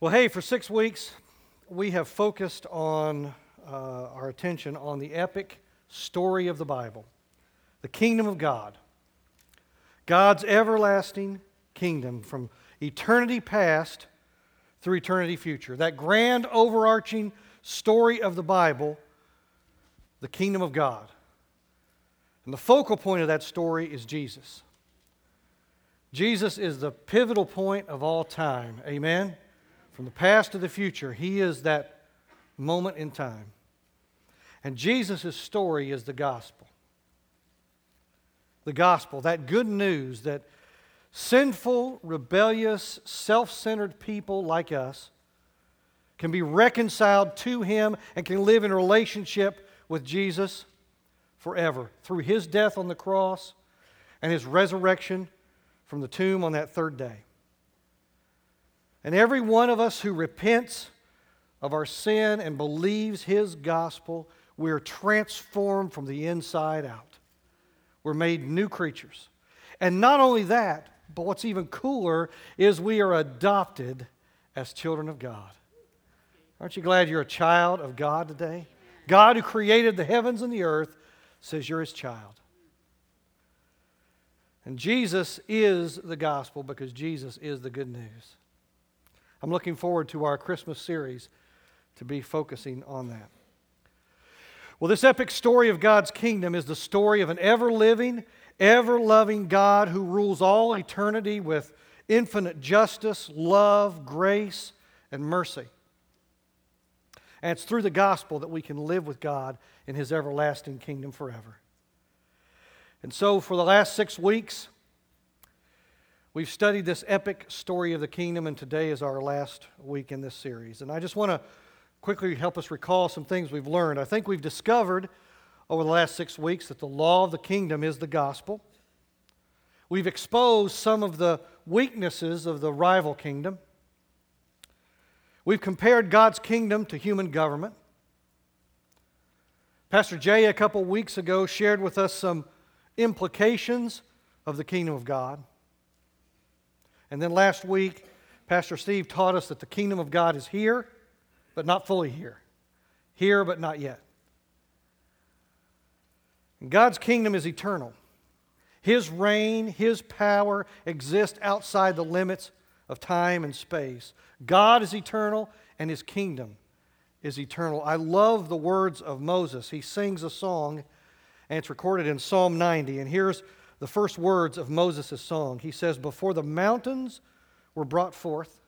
Well, hey, for six weeks, we have focused on uh, our attention on the epic story of the Bible, the kingdom of God, God's everlasting kingdom from eternity past through eternity future. That grand overarching story of the Bible, the kingdom of God. And the focal point of that story is Jesus. Jesus is the pivotal point of all time. Amen? From the past to the future, He is that moment in time. And Jesus' story is the gospel. The gospel, that good news that sinful, rebellious, self centered people like us can be reconciled to Him and can live in relationship with Jesus forever through His death on the cross and His resurrection from the tomb on that third day. And every one of us who repents of our sin and believes His gospel, we're transformed from the inside out. We're made new creatures. And not only that, but what's even cooler is we are adopted as children of God. Aren't you glad you're a child of God today? God, who created the heavens and the earth, says you're his child. And Jesus is the gospel because Jesus is the good news. I'm looking forward to our Christmas series to be focusing on that. Well, this epic story of God's kingdom is the story of an ever living, ever loving God who rules all eternity with infinite justice, love, grace, and mercy. And it's through the gospel that we can live with God in his everlasting kingdom forever. And so, for the last six weeks, we've studied this epic story of the kingdom, and today is our last week in this series. And I just want to quickly help us recall some things we've learned. I think we've discovered over the last six weeks that the law of the kingdom is the gospel. We've exposed some of the weaknesses of the rival kingdom. We've compared God's kingdom to human government. Pastor Jay, a couple weeks ago, shared with us some implications of the kingdom of God. And then last week, Pastor Steve taught us that the kingdom of God is here, but not fully here. Here, but not yet. God's kingdom is eternal. His reign, His power exist outside the limits of time and space. God is eternal, and His kingdom is eternal. I love the words of Moses. He sings a song, and it's recorded in Psalm 90. And here's the first words of Moses' song. He says, Before the mountains were brought forth,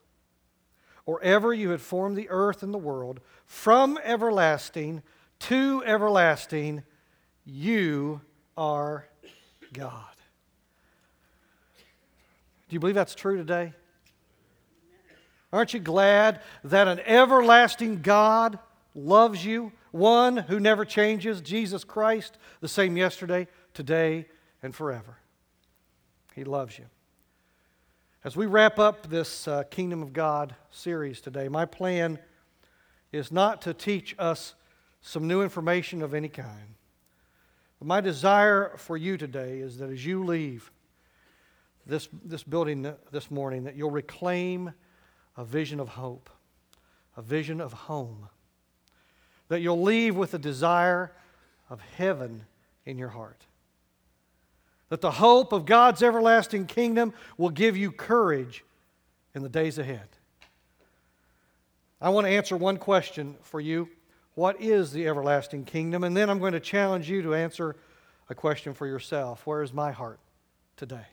or ever you had formed the earth and the world, from everlasting to everlasting, you are God. Do you believe that's true today? Aren't you glad that an everlasting God loves you? One who never changes, Jesus Christ, the same yesterday, today, and forever. He loves you. As we wrap up this uh, Kingdom of God series today, my plan is not to teach us some new information of any kind. But my desire for you today is that as you leave this, this building this morning, that you'll reclaim a vision of hope, a vision of home. That you'll leave with a desire of heaven in your heart. That the hope of God's everlasting kingdom will give you courage in the days ahead. I want to answer one question for you What is the everlasting kingdom? And then I'm going to challenge you to answer a question for yourself Where is my heart today?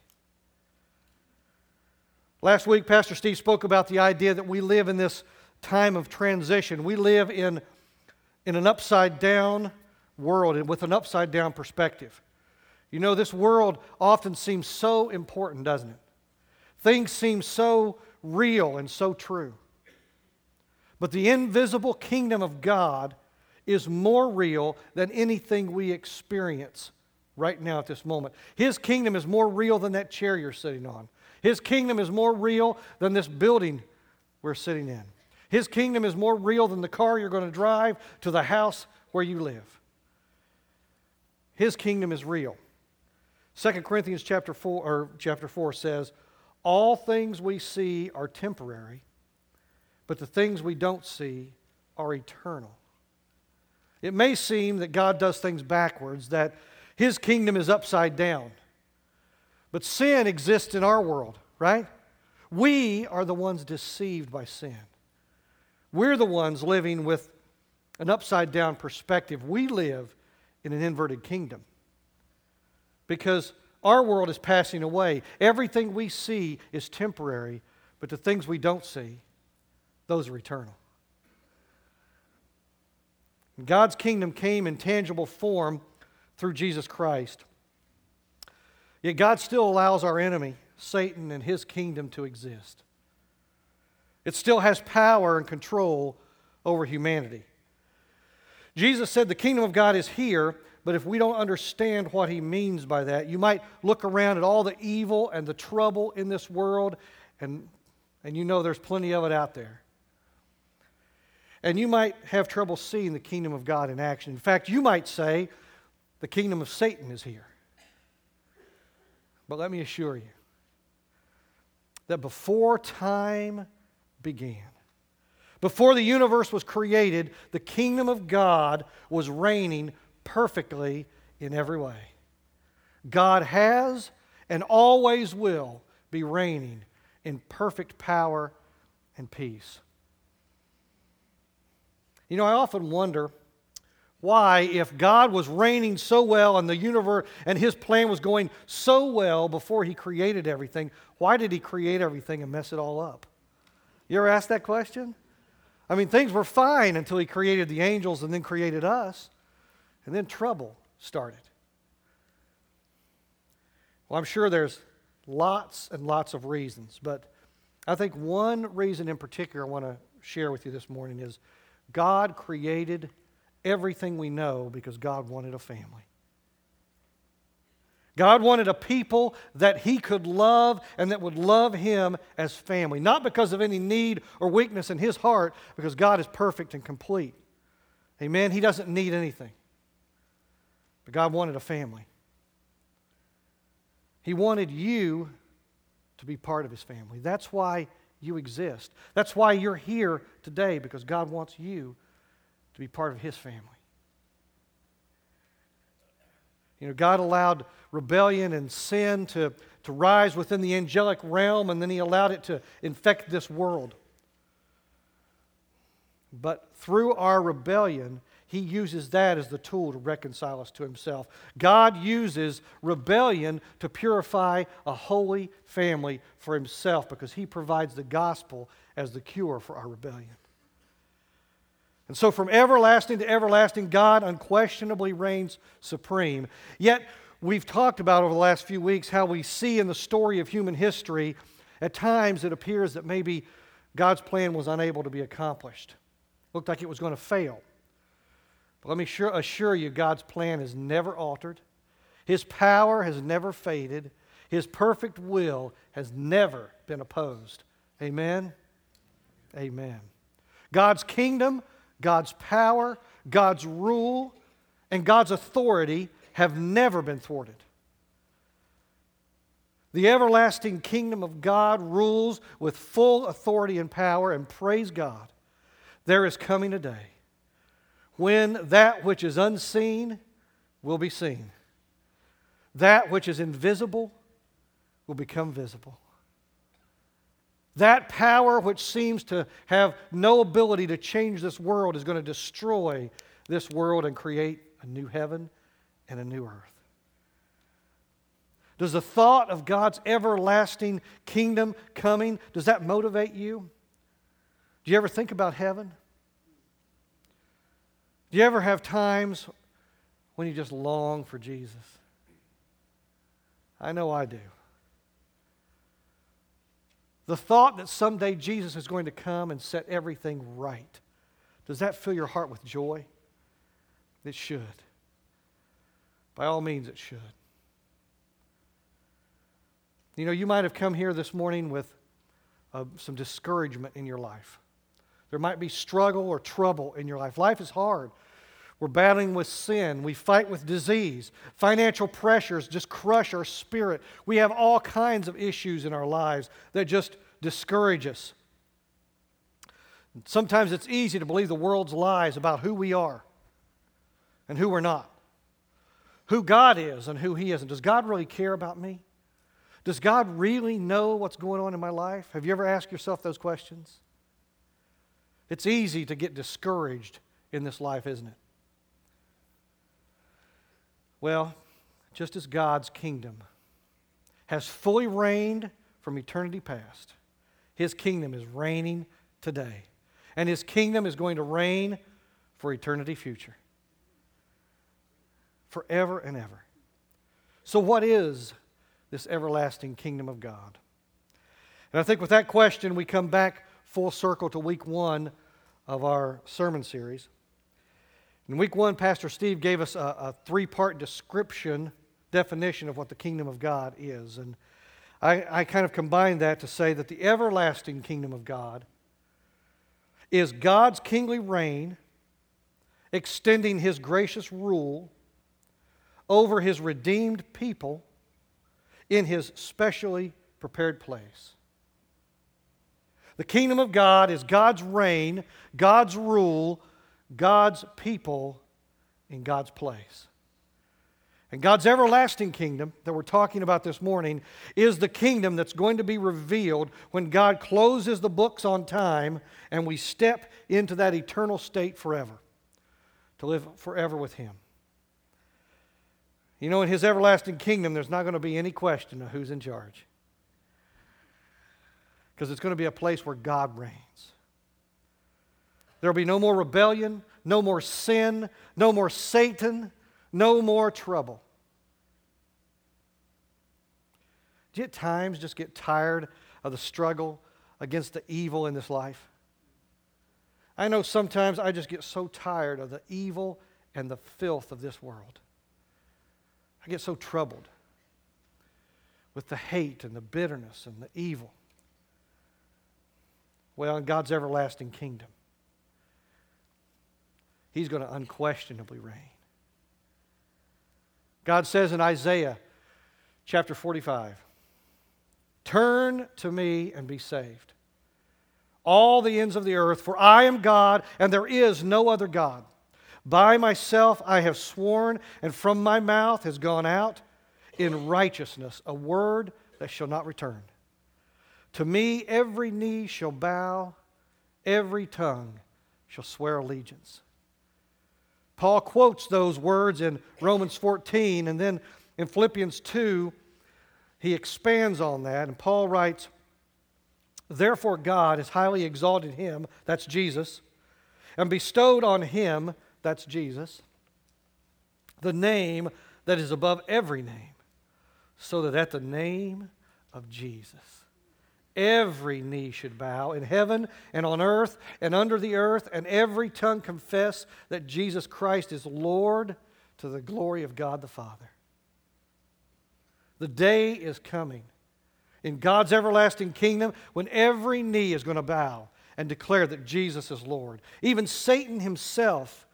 Last week, Pastor Steve spoke about the idea that we live in this time of transition. We live in, in an upside down world and with an upside down perspective. You know, this world often seems so important, doesn't it? Things seem so real and so true. But the invisible kingdom of God is more real than anything we experience right now at this moment. His kingdom is more real than that chair you're sitting on. His kingdom is more real than this building we're sitting in. His kingdom is more real than the car you're going to drive to the house where you live. His kingdom is real. 2 Corinthians chapter 4 or chapter 4 says, "All things we see are temporary, but the things we don't see are eternal. It may seem that God does things backwards, that his kingdom is upside down. But sin exists in our world, right? We are the ones deceived by sin. We're the ones living with an upside down perspective. We live in an inverted kingdom because our world is passing away. Everything we see is temporary, but the things we don't see, those are eternal. God's kingdom came in tangible form through Jesus Christ. Yet God still allows our enemy, Satan, and his kingdom to exist. It still has power and control over humanity. Jesus said the kingdom of God is here, but if we don't understand what he means by that, you might look around at all the evil and the trouble in this world, and, and you know there's plenty of it out there. And you might have trouble seeing the kingdom of God in action. In fact, you might say the kingdom of Satan is here. But let me assure you that before time began, before the universe was created, the kingdom of God was reigning perfectly in every way. God has and always will be reigning in perfect power and peace. You know, I often wonder why, if God was reigning so well and the universe and his plan was going so well before he created everything, why did he create everything and mess it all up? You ever ask that question? I mean, things were fine until he created the angels and then created us, and then trouble started. Well, I'm sure there's lots and lots of reasons, but I think one reason in particular I want to share with you this morning is God created everything we know because God wanted a family. God wanted a people that He could love and that would love Him as family. Not because of any need or weakness in His heart, because God is perfect and complete. Amen? He doesn't need anything. But God wanted a family. He wanted you to be part of His family. That's why you exist. That's why you're here today, because God wants you to be part of His family. You know, God allowed rebellion and sin to, to rise within the angelic realm, and then He allowed it to infect this world. But through our rebellion, he uses that as the tool to reconcile us to himself. God uses rebellion to purify a holy family for himself because he provides the gospel as the cure for our rebellion. And so, from everlasting to everlasting, God unquestionably reigns supreme. Yet, we've talked about over the last few weeks how we see in the story of human history, at times it appears that maybe God's plan was unable to be accomplished. Looked like it was going to fail. Let me sure, assure you, God's plan is never altered, His power has never faded, His perfect will has never been opposed. Amen? Amen. God's kingdom, God's power, God's rule, and God's authority have never been thwarted. The everlasting kingdom of God rules with full authority and power, and praise God, there is coming a day when that which is unseen will be seen, that which is invisible will become visible. That power which seems to have no ability to change this world is going to destroy this world and create a new heaven and a new earth. Does the thought of God's everlasting kingdom coming, does that motivate you? Do you ever think about heaven? Do you ever have times when you just long for Jesus? I know I do. The thought that someday Jesus is going to come and set everything right, does that fill your heart with joy? It should. By all means, it should. You know, you might have come here this morning with uh, some discouragement in your life. There might be struggle or trouble in your life. Life is hard. We're battling with sin. We fight with disease. Financial pressures just crush our spirit. We have all kinds of issues in our lives that just discourage us. Sometimes it's easy to believe the world's lies about who we are and who we're not, who God is and who He isn't. Does God really care about me? Does God really know what's going on in my life? Have you ever asked yourself those questions? It's easy to get discouraged in this life, isn't it? Well, just as God's kingdom has fully reigned from eternity past, His kingdom is reigning today. And His kingdom is going to reign for eternity future. Forever and ever. So, what is this everlasting kingdom of God? And I think with that question, we come back full circle to week one of our sermon series. In week one, Pastor Steve gave us a, a three part description, definition of what the kingdom of God is. And I, I kind of combined that to say that the everlasting kingdom of God is God's kingly reign, extending his gracious rule over his redeemed people in his specially prepared place. The kingdom of God is God's reign, God's rule, God's people in God's place. And God's everlasting kingdom that we're talking about this morning is the kingdom that's going to be revealed when God closes the books on time and we step into that eternal state forever, to live forever with Him. You know, in His everlasting kingdom, there's not going to be any question of who's in charge. Because it's going to be a place where God reigns. There'll be no more rebellion, no more sin, no more Satan, no more trouble. Do you at times just get tired of the struggle against the evil in this life? I know sometimes I just get so tired of the evil and the filth of this world. I get so troubled with the hate and the bitterness and the evil. Well, in God's everlasting kingdom, He's going to unquestionably reign. God says in Isaiah chapter 45 Turn to me and be saved, all the ends of the earth, for I am God and there is no other God. By myself I have sworn, and from my mouth has gone out in righteousness a word that shall not return. To me every knee shall bow, every tongue shall swear allegiance. Paul quotes those words in Romans 14, and then in Philippians 2, he expands on that, and Paul writes, Therefore, God has highly exalted him, that's Jesus, and bestowed on him, that's Jesus, the name that is above every name, so that at the name of Jesus, every knee should bow in heaven and on earth and under the earth, and every tongue confess that Jesus Christ is Lord to the glory of God the Father. The day is coming in God's everlasting kingdom when every knee is going to bow and declare that Jesus is Lord. Even Satan himself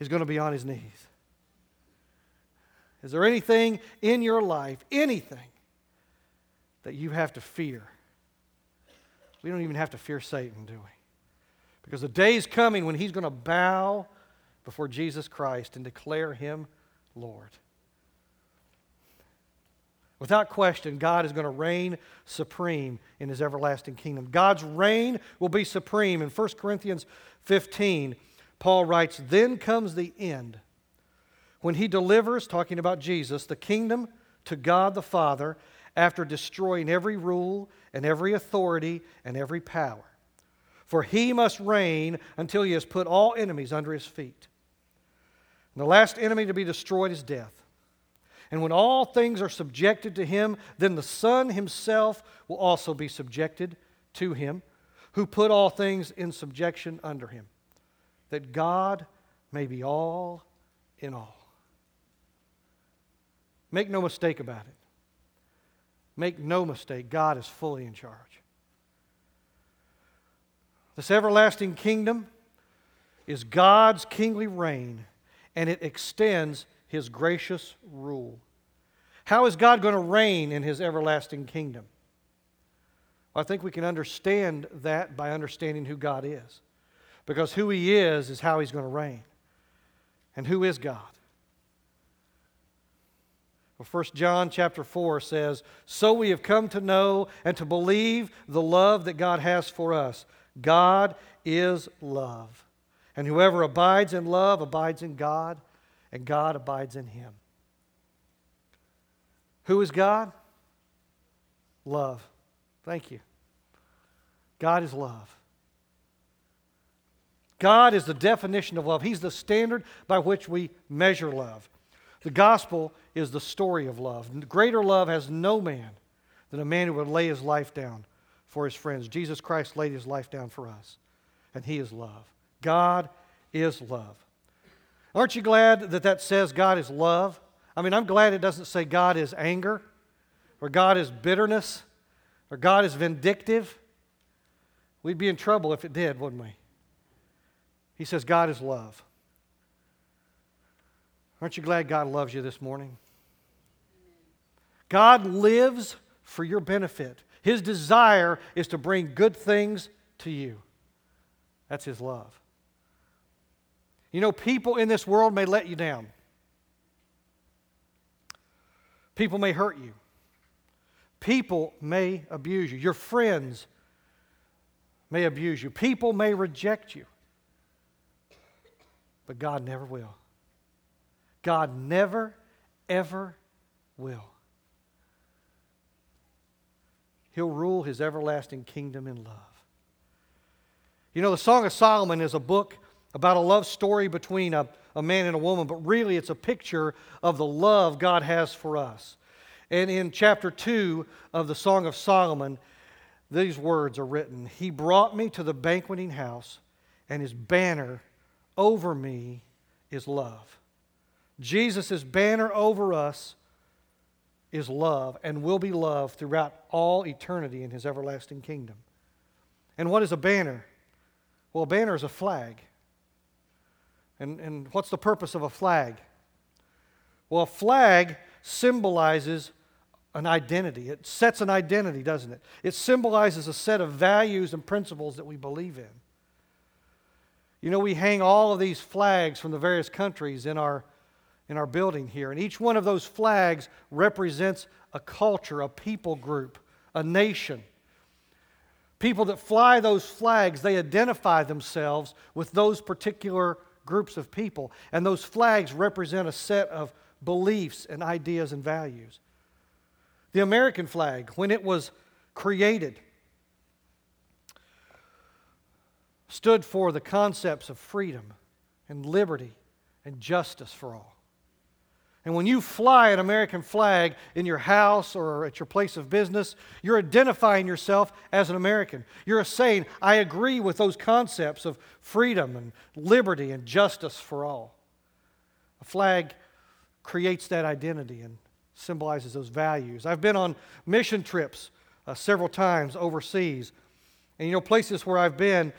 is going to be on his knees. Is there anything in your life, anything, that you have to fear? We don't even have to fear Satan, do we? Because the day is coming when he's going to bow before Jesus Christ and declare him Lord. Without question, God is going to reign supreme in his everlasting kingdom. God's reign will be supreme. In 1 Corinthians 15, Paul writes, Then comes the end, when he delivers, talking about Jesus, the kingdom to God the Father after destroying every rule and every authority and every power. For he must reign until he has put all enemies under his feet. And the last enemy to be destroyed is death. And when all things are subjected to him, then the Son himself will also be subjected to him, who put all things in subjection under him, that God may be all in all. Make no mistake about it. Make no mistake, God is fully in charge. This everlasting kingdom is God's kingly reign, and it extends his gracious rule. How is God going to reign in his everlasting kingdom? Well, I think we can understand that by understanding who God is. Because who he is is how he's going to reign. And who is God? Well, 1 John chapter 4 says, So we have come to know and to believe the love that God has for us. God is love. And whoever abides in love abides in God, and God abides in him. Who is God? Love. Thank you. God is love. God is the definition of love. He's the standard by which we measure love. The gospel is the story of love. Greater love has no man than a man who would lay his life down for his friends. Jesus Christ laid his life down for us, and he is love. God is love. Aren't you glad that that says God is love? I mean, I'm glad it doesn't say God is anger, or God is bitterness, or God is vindictive. We'd be in trouble if it did, wouldn't we? He says God is love. Aren't you glad God loves you this morning? God lives for your benefit. His desire is to bring good things to you. That's His love. You know, people in this world may let you down, people may hurt you, people may abuse you, your friends may abuse you, people may reject you, but God never will. God never, ever will. He'll rule his everlasting kingdom in love. You know, the Song of Solomon is a book about a love story between a, a man and a woman, but really it's a picture of the love God has for us. And in chapter 2 of the Song of Solomon, these words are written He brought me to the banqueting house, and his banner over me is love. Jesus' banner over us is love and will be love throughout all eternity in his everlasting kingdom. And what is a banner? Well, a banner is a flag. And, and what's the purpose of a flag? Well, a flag symbolizes an identity. It sets an identity, doesn't it? It symbolizes a set of values and principles that we believe in. You know, we hang all of these flags from the various countries in our in our building here. And each one of those flags represents a culture, a people group, a nation. People that fly those flags, they identify themselves with those particular groups of people. And those flags represent a set of beliefs and ideas and values. The American flag, when it was created, stood for the concepts of freedom and liberty and justice for all. And when you fly an American flag in your house or at your place of business, you're identifying yourself as an American. You're saying, I agree with those concepts of freedom and liberty and justice for all. A flag creates that identity and symbolizes those values. I've been on mission trips uh, several times overseas. And you know, places where I've been,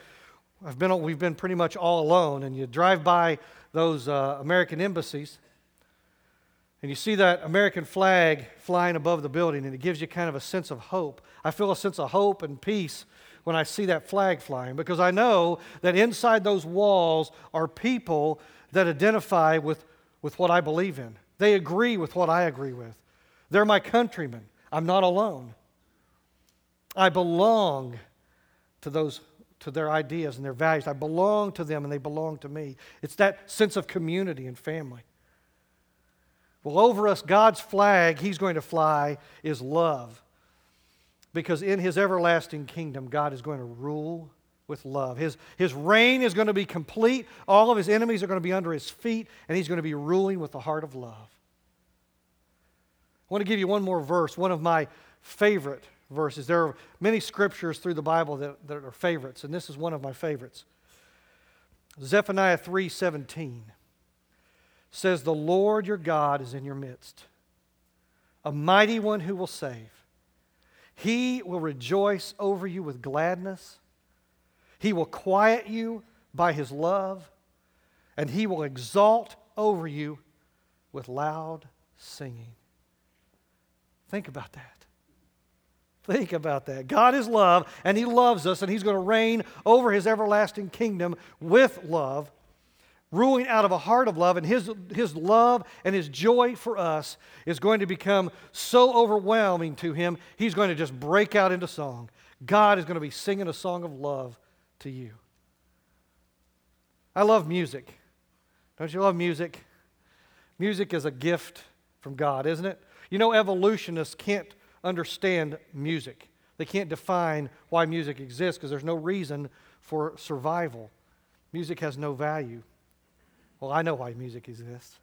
I've been, we've been pretty much all alone. And you drive by those uh, American embassies and you see that American flag flying above the building, and it gives you kind of a sense of hope. I feel a sense of hope and peace when I see that flag flying because I know that inside those walls are people that identify with, with what I believe in. They agree with what I agree with. They're my countrymen. I'm not alone. I belong to those to their ideas and their values. I belong to them and they belong to me. It's that sense of community and family. Well, over us, God's flag He's going to fly is love. Because in His everlasting kingdom, God is going to rule with love. His, his reign is going to be complete. All of His enemies are going to be under His feet, and He's going to be ruling with the heart of love. I want to give you one more verse, one of my favorite verses. There are many scriptures through the Bible that, that are favorites, and this is one of my favorites. Zephaniah 3 17 says, The Lord your God is in your midst, a mighty one who will save. He will rejoice over you with gladness. He will quiet you by his love, and he will exalt over you with loud singing. Think about that. Think about that. God is love, and He loves us, and He's going to reign over His everlasting kingdom with love, ruling out of a heart of love. And His, his love and His joy for us is going to become so overwhelming to Him, He's going to just break out into song. God is going to be singing a song of love to you. I love music. Don't you love music? Music is a gift from God, isn't it? You know, evolutionists can't understand music. They can't define why music exists because there's no reason for survival. Music has no value. Well, I know why music exists.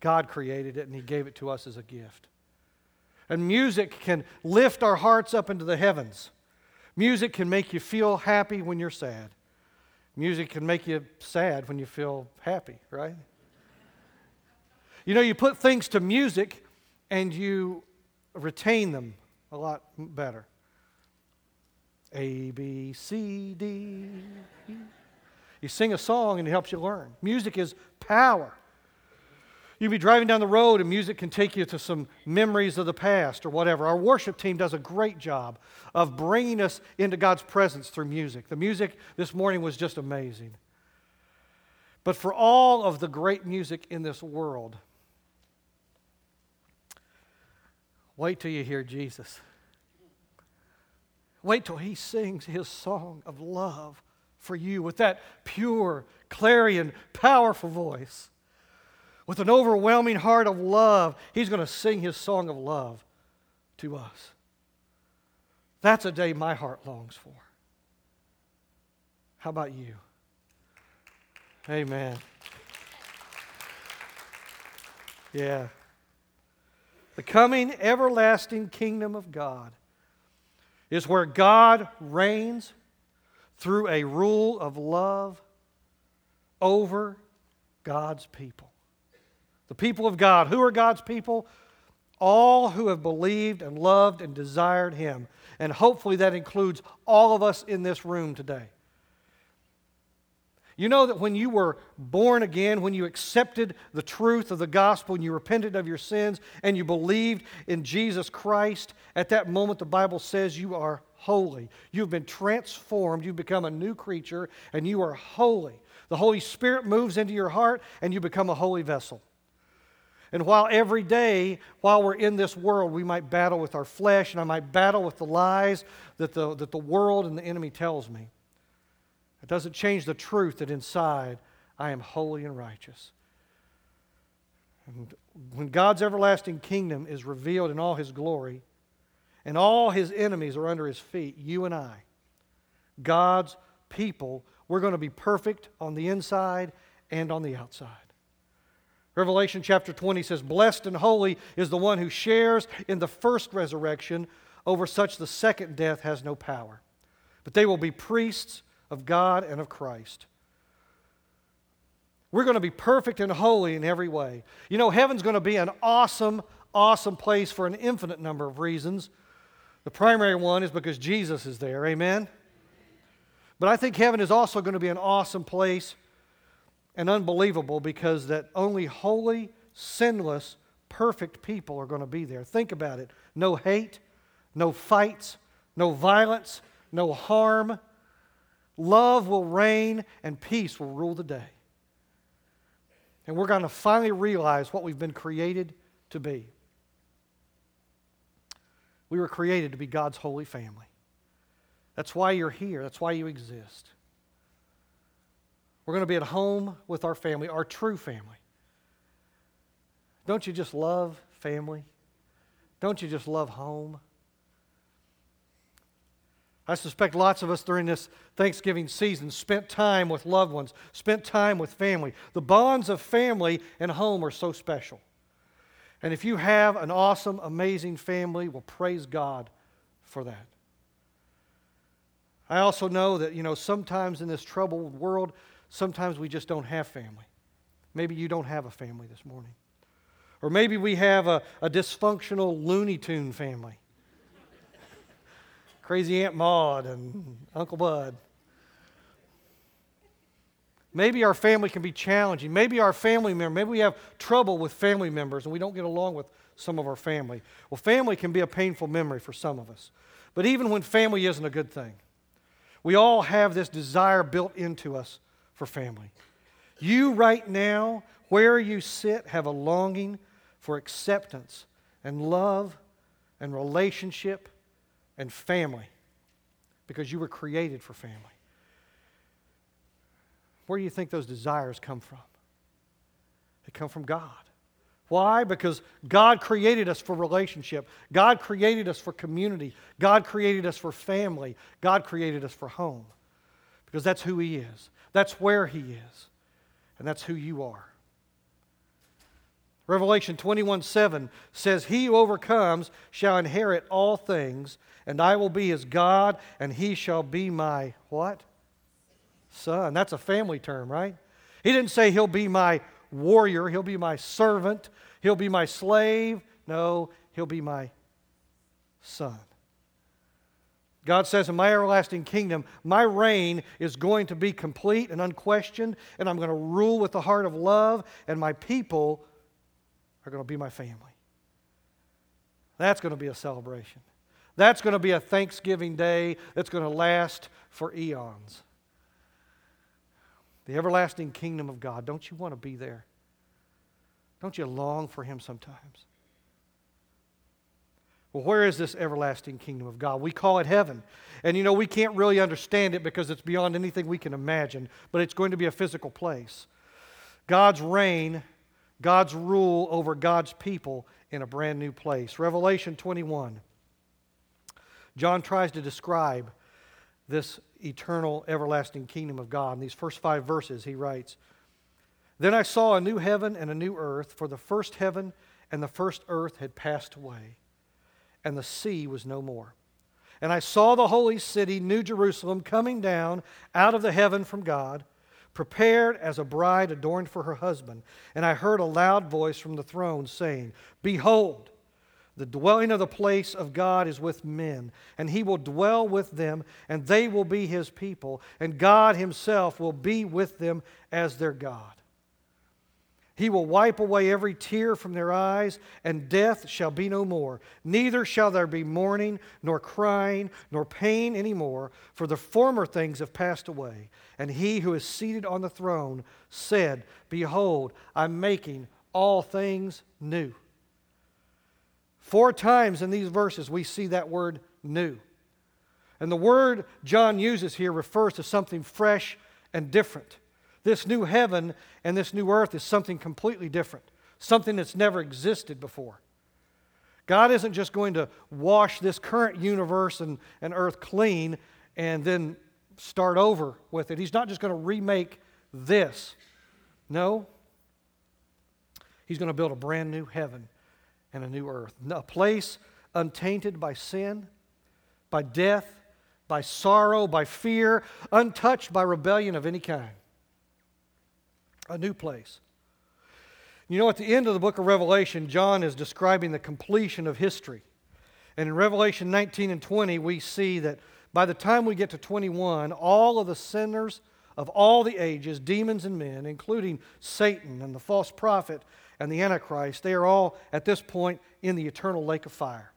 God created it and He gave it to us as a gift. And music can lift our hearts up into the heavens. Music can make you feel happy when you're sad. Music can make you sad when you feel happy, right? You know, you put things to music and you retain them a lot better. A, B, C, D. E. You sing a song and it helps you learn. Music is power. You can be driving down the road and music can take you to some memories of the past or whatever. Our worship team does a great job of bringing us into God's presence through music. The music this morning was just amazing. But for all of the great music in this world, wait till you hear Jesus. Wait till he sings his song of love for you with that pure, clarion, powerful voice with an overwhelming heart of love, he's going to sing his song of love to us. That's a day my heart longs for. How about you? Amen. Yeah. The coming everlasting kingdom of God is where God reigns through a rule of love over God's people. The people of God. Who are God's people? All who have believed and loved and desired Him. And hopefully that includes all of us in this room today. You know that when you were born again, when you accepted the truth of the gospel and you repented of your sins and you believed in Jesus Christ, at that moment the Bible says you are holy. You've been transformed, you've become a new creature, and you are holy. The Holy Spirit moves into your heart and you become a holy vessel. And while every day, while we're in this world, we might battle with our flesh and I might battle with the lies that the, that the world and the enemy tells me, it doesn't change the truth that inside I am holy and righteous. And when God's everlasting kingdom is revealed in all his glory, and all his enemies are under his feet, you and I, God's people, we're going to be perfect on the inside and on the outside. Revelation chapter 20 says, Blessed and holy is the one who shares in the first resurrection. Over such the second death has no power. But they will be priests of God and of Christ. We're going to be perfect and holy in every way. You know, heaven's going to be an awesome, awesome place for an infinite number of reasons. The primary one is because Jesus is there. Amen? But I think heaven is also going to be an awesome place and unbelievable because that only holy, sinless, perfect people are going to be there. Think about it. No hate, no fights, no violence, no harm. Love will reign and peace will rule the day. And we're going to finally realize what we've been created to be. We were created to be God's holy family. That's why you're here. That's why you exist. We're going to be at home with our family, our true family. Don't you just love family? Don't you just love home? I suspect lots of us during this Thanksgiving season spent time with loved ones, spent time with family. The bonds of family and home are so special. And if you have an awesome, amazing family, well, praise God for that. I also know that, you know, sometimes in this troubled world, sometimes we just don't have family. Maybe you don't have a family this morning. Or maybe we have a, a dysfunctional Looney Tune family. Crazy Aunt Maud and Uncle Bud. Maybe our family can be challenging. Maybe our family member, maybe we have trouble with family members and we don't get along with some of our family. Well, family can be a painful memory for some of us. But even when family isn't a good thing, we all have this desire built into us for family. You, right now, where you sit, have a longing for acceptance and love and relationship and family because you were created for family. Where do you think those desires come from? They come from God. Why? Because God created us for relationship. God created us for community. God created us for family. God created us for home. Because that's who He is. That's where He is. And that's who you are. Revelation 21 7 says, He who overcomes shall inherit all things, and I will be his God, and he shall be my what? Son. That's a family term, right? He didn't say he'll be my warrior, he'll be my servant, he'll be my slave. No, he'll be my son. God says, In my everlasting kingdom, my reign is going to be complete and unquestioned, and I'm going to rule with the heart of love, and my people are going to be my family. That's going to be a celebration. That's going to be a Thanksgiving day that's going to last for eons. The everlasting kingdom of God. Don't you want to be there? Don't you long for Him sometimes? Well, where is this everlasting kingdom of God? We call it heaven. And you know, we can't really understand it because it's beyond anything we can imagine, but it's going to be a physical place. God's reign, God's rule over God's people in a brand new place. Revelation 21. John tries to describe this eternal, everlasting kingdom of God. In these first five verses, he writes Then I saw a new heaven and a new earth, for the first heaven and the first earth had passed away, and the sea was no more. And I saw the holy city, New Jerusalem, coming down out of the heaven from God, prepared as a bride adorned for her husband. And I heard a loud voice from the throne saying, Behold, the dwelling of the place of God is with men, and he will dwell with them, and they will be his people, and God himself will be with them as their God. He will wipe away every tear from their eyes, and death shall be no more. Neither shall there be mourning, nor crying, nor pain any more, for the former things have passed away. And he who is seated on the throne said, Behold, I'm making all things new. Four times in these verses, we see that word new. And the word John uses here refers to something fresh and different. This new heaven and this new earth is something completely different, something that's never existed before. God isn't just going to wash this current universe and, and earth clean and then start over with it. He's not just going to remake this. No. He's going to build a brand new heaven and a new earth. A place untainted by sin, by death, by sorrow, by fear, untouched by rebellion of any kind. A new place. You know, at the end of the book of Revelation, John is describing the completion of history. And in Revelation 19 and 20, we see that by the time we get to 21, all of the sinners of all the ages, demons and men, including Satan and the false prophet, and the Antichrist, they are all at this point in the eternal lake of fire.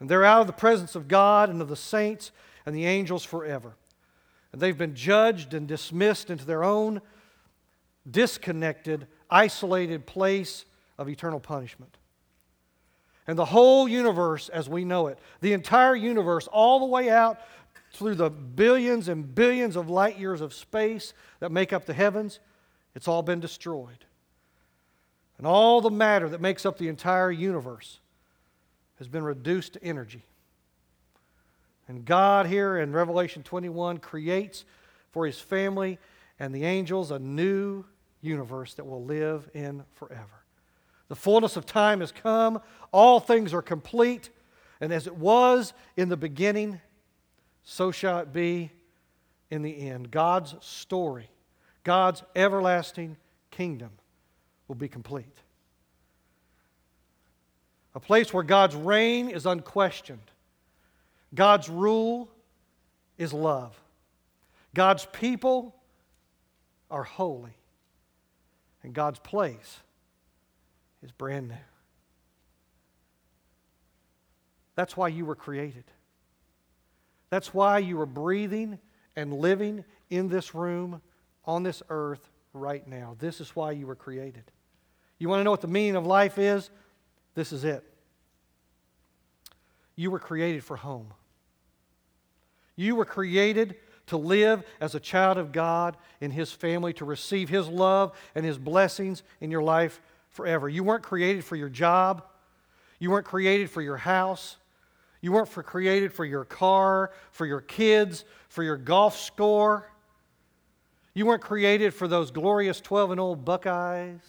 And they're out of the presence of God and of the saints and the angels forever. And they've been judged and dismissed into their own disconnected, isolated place of eternal punishment. And the whole universe as we know it, the entire universe, all the way out through the billions and billions of light years of space that make up the heavens, it's all been destroyed. And all the matter that makes up the entire universe has been reduced to energy. And God, here in Revelation 21, creates for his family and the angels a new universe that will live in forever. The fullness of time has come, all things are complete, and as it was in the beginning, so shall it be in the end. God's story, God's everlasting kingdom will be complete. A place where God's reign is unquestioned, God's rule is love, God's people are holy, and God's place is brand new. That's why you were created. That's why you are breathing and living in this room on this earth right now. This is why you were created. You want to know what the meaning of life is? This is it. You were created for home. You were created to live as a child of God in His family, to receive His love and His blessings in your life forever. You weren't created for your job. You weren't created for your house. You weren't for created for your car, for your kids, for your golf score. You weren't created for those glorious 12 and old Buckeyes.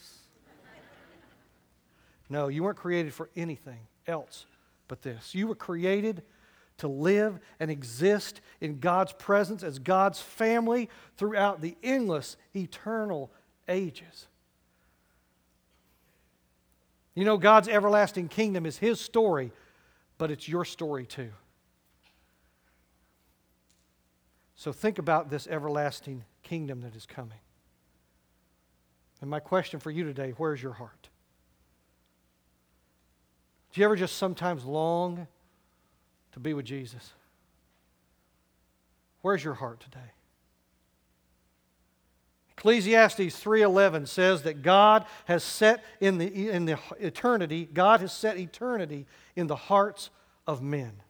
No, you weren't created for anything else but this. You were created to live and exist in God's presence as God's family throughout the endless, eternal ages. You know, God's everlasting kingdom is His story, but it's your story too. So think about this everlasting kingdom that is coming. And my question for you today where's your heart? Do you ever just sometimes long to be with Jesus? Where's your heart today? Ecclesiastes 3:11 says that God has set in the, in the eternity, God has set eternity in the hearts of men.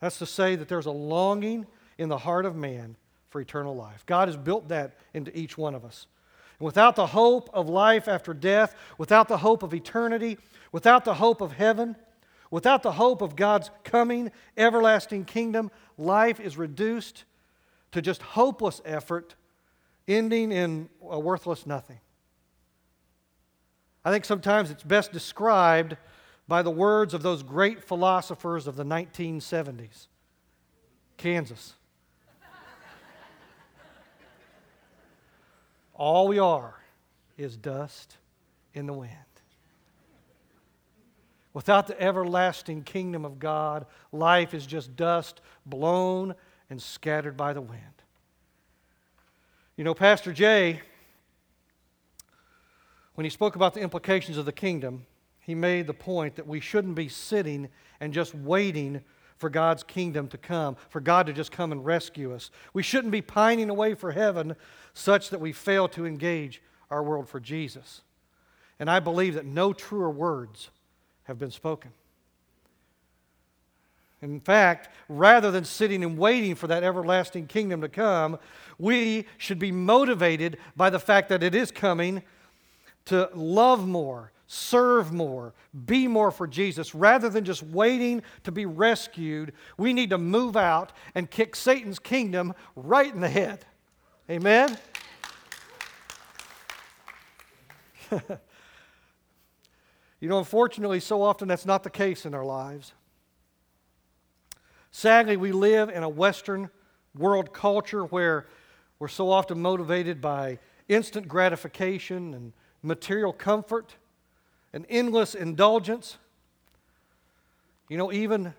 That's to say that there's a longing in the heart of man for eternal life. God has built that into each one of us. And without the hope of life after death, without the hope of eternity, without the hope of heaven, without the hope of God's coming everlasting kingdom, life is reduced to just hopeless effort, ending in a worthless nothing. I think sometimes it's best described by the words of those great philosophers of the 1970s Kansas. All we are is dust in the wind. Without the everlasting kingdom of God, life is just dust blown and scattered by the wind. You know, Pastor Jay, when he spoke about the implications of the kingdom, he made the point that we shouldn't be sitting and just waiting for God's kingdom to come, for God to just come and rescue us. We shouldn't be pining away for heaven such that we fail to engage our world for Jesus. And I believe that no truer words have been spoken. In fact, rather than sitting and waiting for that everlasting kingdom to come, we should be motivated by the fact that it is coming to love more, serve more, be more for Jesus. Rather than just waiting to be rescued, we need to move out and kick Satan's kingdom right in the head. Amen? you know, unfortunately, so often that's not the case in our lives. Sadly, we live in a Western world culture where we're so often motivated by instant gratification and material comfort and endless indulgence. You know, even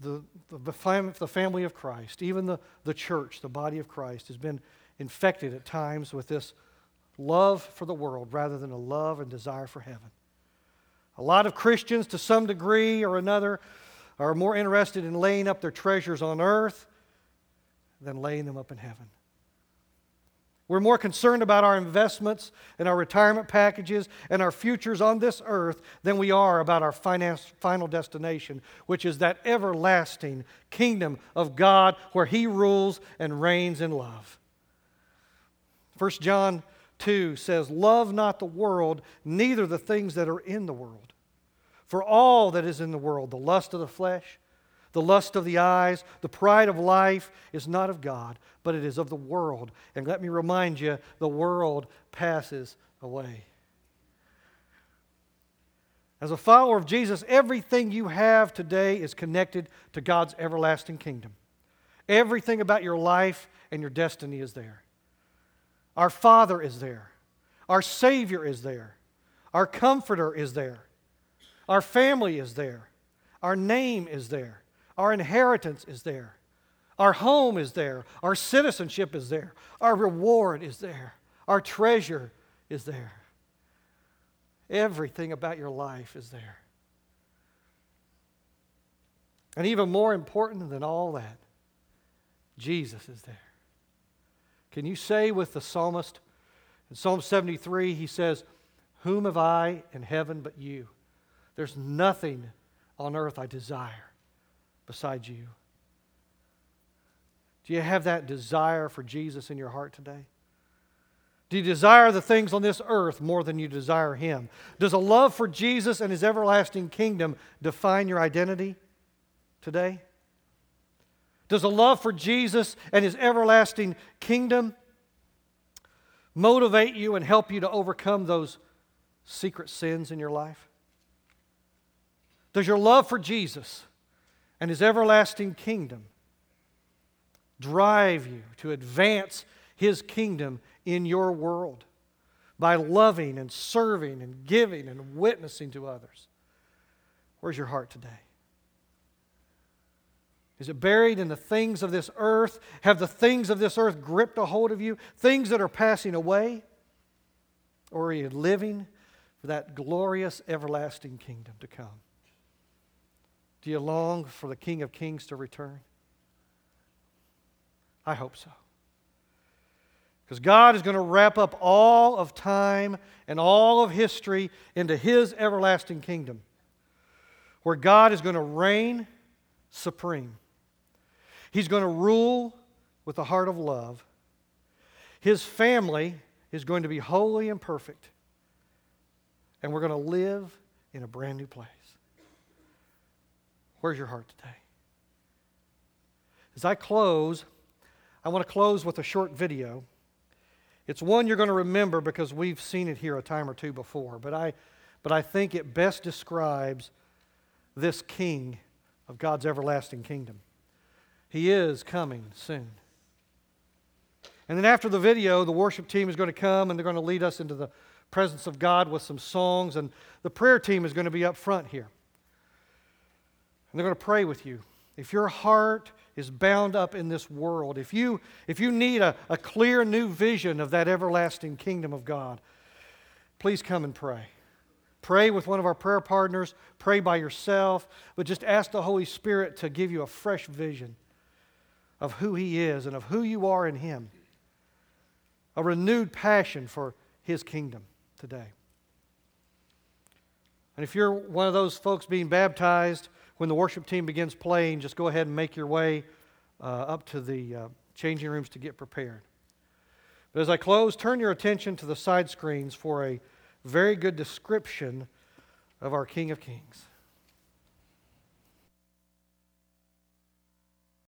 the, the, the, family of Christ, even the, the church, the body of Christ, has been infected at times with this love for the world rather than a love and desire for heaven. A lot of Christians, to some degree or another, are more interested in laying up their treasures on earth than laying them up in heaven. We're more concerned about our investments and our retirement packages and our futures on this earth than we are about our finance, final destination, which is that everlasting kingdom of God where He rules and reigns in love. 1 John 2 says, Love not the world, neither the things that are in the world. For all that is in the world, the lust of the flesh, the lust of the eyes, the pride of life is not of God, but it is of the world. And let me remind you the world passes away. As a follower of Jesus, everything you have today is connected to God's everlasting kingdom. Everything about your life and your destiny is there. Our Father is there. Our Savior is there. Our Comforter is there. Our family is there. Our name is there. Our inheritance is there. Our home is there. Our citizenship is there. Our reward is there. Our treasure is there. Everything about your life is there. And even more important than all that, Jesus is there. Can you say with the psalmist in Psalm 73, he says, Whom have I in heaven but you? There's nothing on earth I desire besides you. Do you have that desire for Jesus in your heart today? Do you desire the things on this earth more than you desire Him? Does a love for Jesus and His everlasting kingdom define your identity today? Does a love for Jesus and His everlasting kingdom motivate you and help you to overcome those secret sins in your life? Does your love for Jesus and His everlasting kingdom drive you to advance His kingdom in your world by loving and serving and giving and witnessing to others? Where's your heart today? Is it buried in the things of this earth? Have the things of this earth gripped a hold of you? Things that are passing away? Or are you living for that glorious everlasting kingdom to come? Do you long for the King of Kings to return? I hope so. Because God is going to wrap up all of time and all of history into His everlasting kingdom, where God is going to reign supreme. He's going to rule with a heart of love. His family is going to be holy and perfect. And we're going to live in a brand new place. Where's your heart today? As I close, I want to close with a short video. It's one you're going to remember because we've seen it here a time or two before, but I, but I think it best describes this king of God's everlasting kingdom. He is coming soon. And then after the video, the worship team is going to come and they're going to lead us into the presence of God with some songs, and the prayer team is going to be up front here. And they're going to pray with you. If your heart is bound up in this world, if you, if you need a, a clear new vision of that everlasting kingdom of God, please come and pray. Pray with one of our prayer partners, pray by yourself, but just ask the Holy Spirit to give you a fresh vision of who He is and of who you are in Him. A renewed passion for His kingdom today. And if you're one of those folks being baptized, when the worship team begins playing, just go ahead and make your way uh, up to the uh, changing rooms to get prepared. But as I close, turn your attention to the side screens for a very good description of our King of Kings.